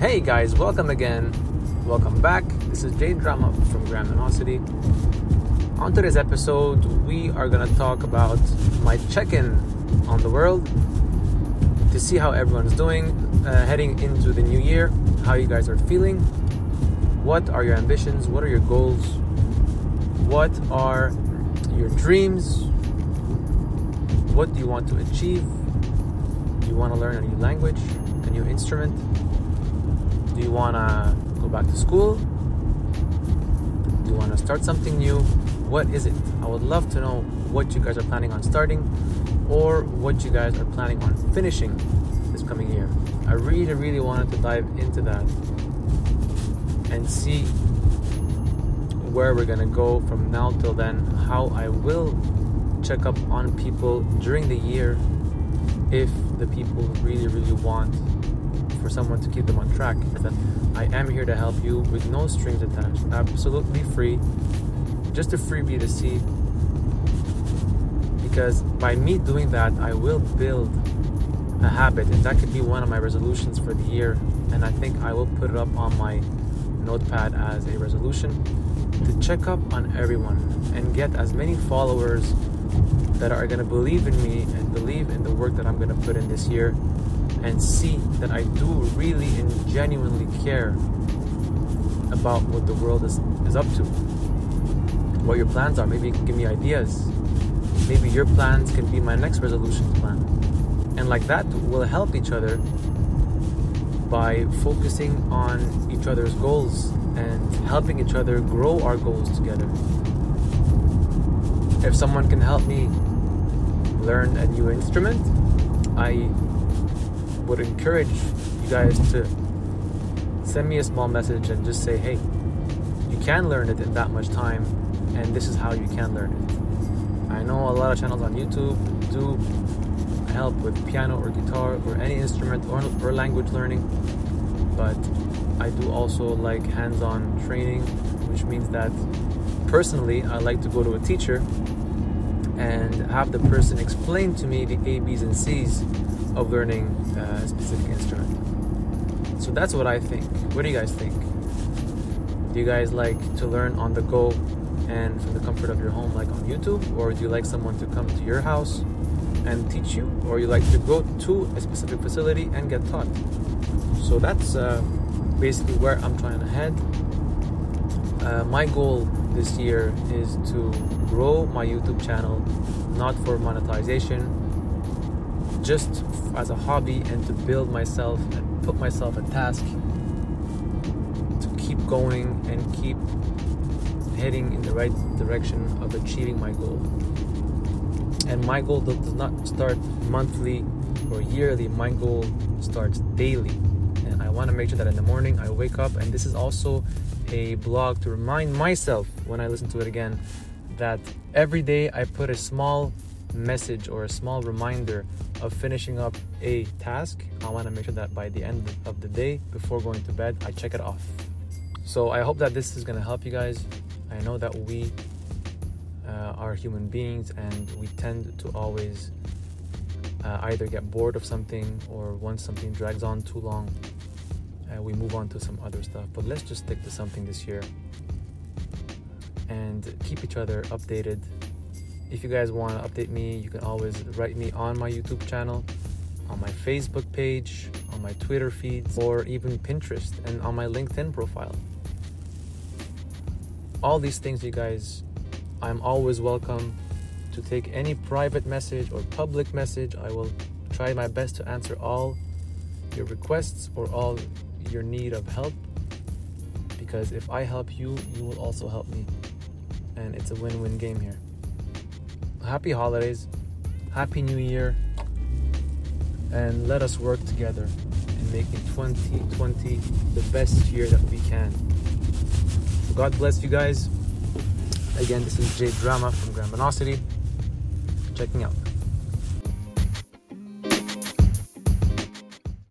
Hey guys, welcome again. Welcome back. This is Jade Drama from Graminosity. On today's episode, we are going to talk about my check in on the world to see how everyone's doing uh, heading into the new year, how you guys are feeling, what are your ambitions, what are your goals, what are your dreams, what do you want to achieve, do you want to learn a new language, a new instrument, do you want to go back to school, do you want to start something new, what is it? I would love to know what you guys are planning on starting or what you guys are planning on finishing this coming year. I really, really wanted to dive into that and see where we're gonna go from now till then, how I will check up on people during the year if the people really, really want for someone to keep them on track. I am here to help you with no strings attached, absolutely free just a freebie to see because by me doing that i will build a habit and that could be one of my resolutions for the year and i think i will put it up on my notepad as a resolution to check up on everyone and get as many followers that are going to believe in me and believe in the work that i'm going to put in this year and see that i do really and genuinely care about what the world is, is up to what your plans are. Maybe you can give me ideas. Maybe your plans can be my next resolution plan. And like that, we'll help each other by focusing on each other's goals and helping each other grow our goals together. If someone can help me learn a new instrument, I would encourage you guys to send me a small message and just say, hey, you can learn it in that much time and this is how you can learn it. I know a lot of channels on YouTube do help with piano or guitar or any instrument or, or language learning, but I do also like hands on training, which means that personally I like to go to a teacher and have the person explain to me the A, B's, and C's of learning a specific instrument. So that's what I think. What do you guys think? Do you guys like to learn on the go and from the comfort of your home, like on YouTube? Or do you like someone to come to your house and teach you? Or you like to go to a specific facility and get taught? So that's uh, basically where I'm trying to head. Uh, my goal this year is to grow my YouTube channel, not for monetization, just as a hobby and to build myself and put myself a task to keep going and keep heading in the right direction of achieving my goal. And my goal does not start monthly or yearly, my goal starts daily. I want to make sure that in the morning I wake up, and this is also a blog to remind myself when I listen to it again that every day I put a small message or a small reminder of finishing up a task. I want to make sure that by the end of the day, before going to bed, I check it off. So I hope that this is going to help you guys I know that we uh, are human beings and we tend to always uh, either get bored of something or once something drags on too long, uh, we move on to some other stuff. But let's just stick to something this year and keep each other updated. If you guys want to update me, you can always write me on my YouTube channel, on my Facebook page, on my Twitter feeds, or even Pinterest and on my LinkedIn profile all these things, you guys, I'm always welcome to take any private message or public message. I will try my best to answer all your requests or all your need of help because if I help you, you will also help me. And it's a win win game here. Happy holidays, Happy New Year, and let us work together in making 2020 the best year that we can. God bless you guys. Again, this is Jade Drama from Graminosity. Checking out.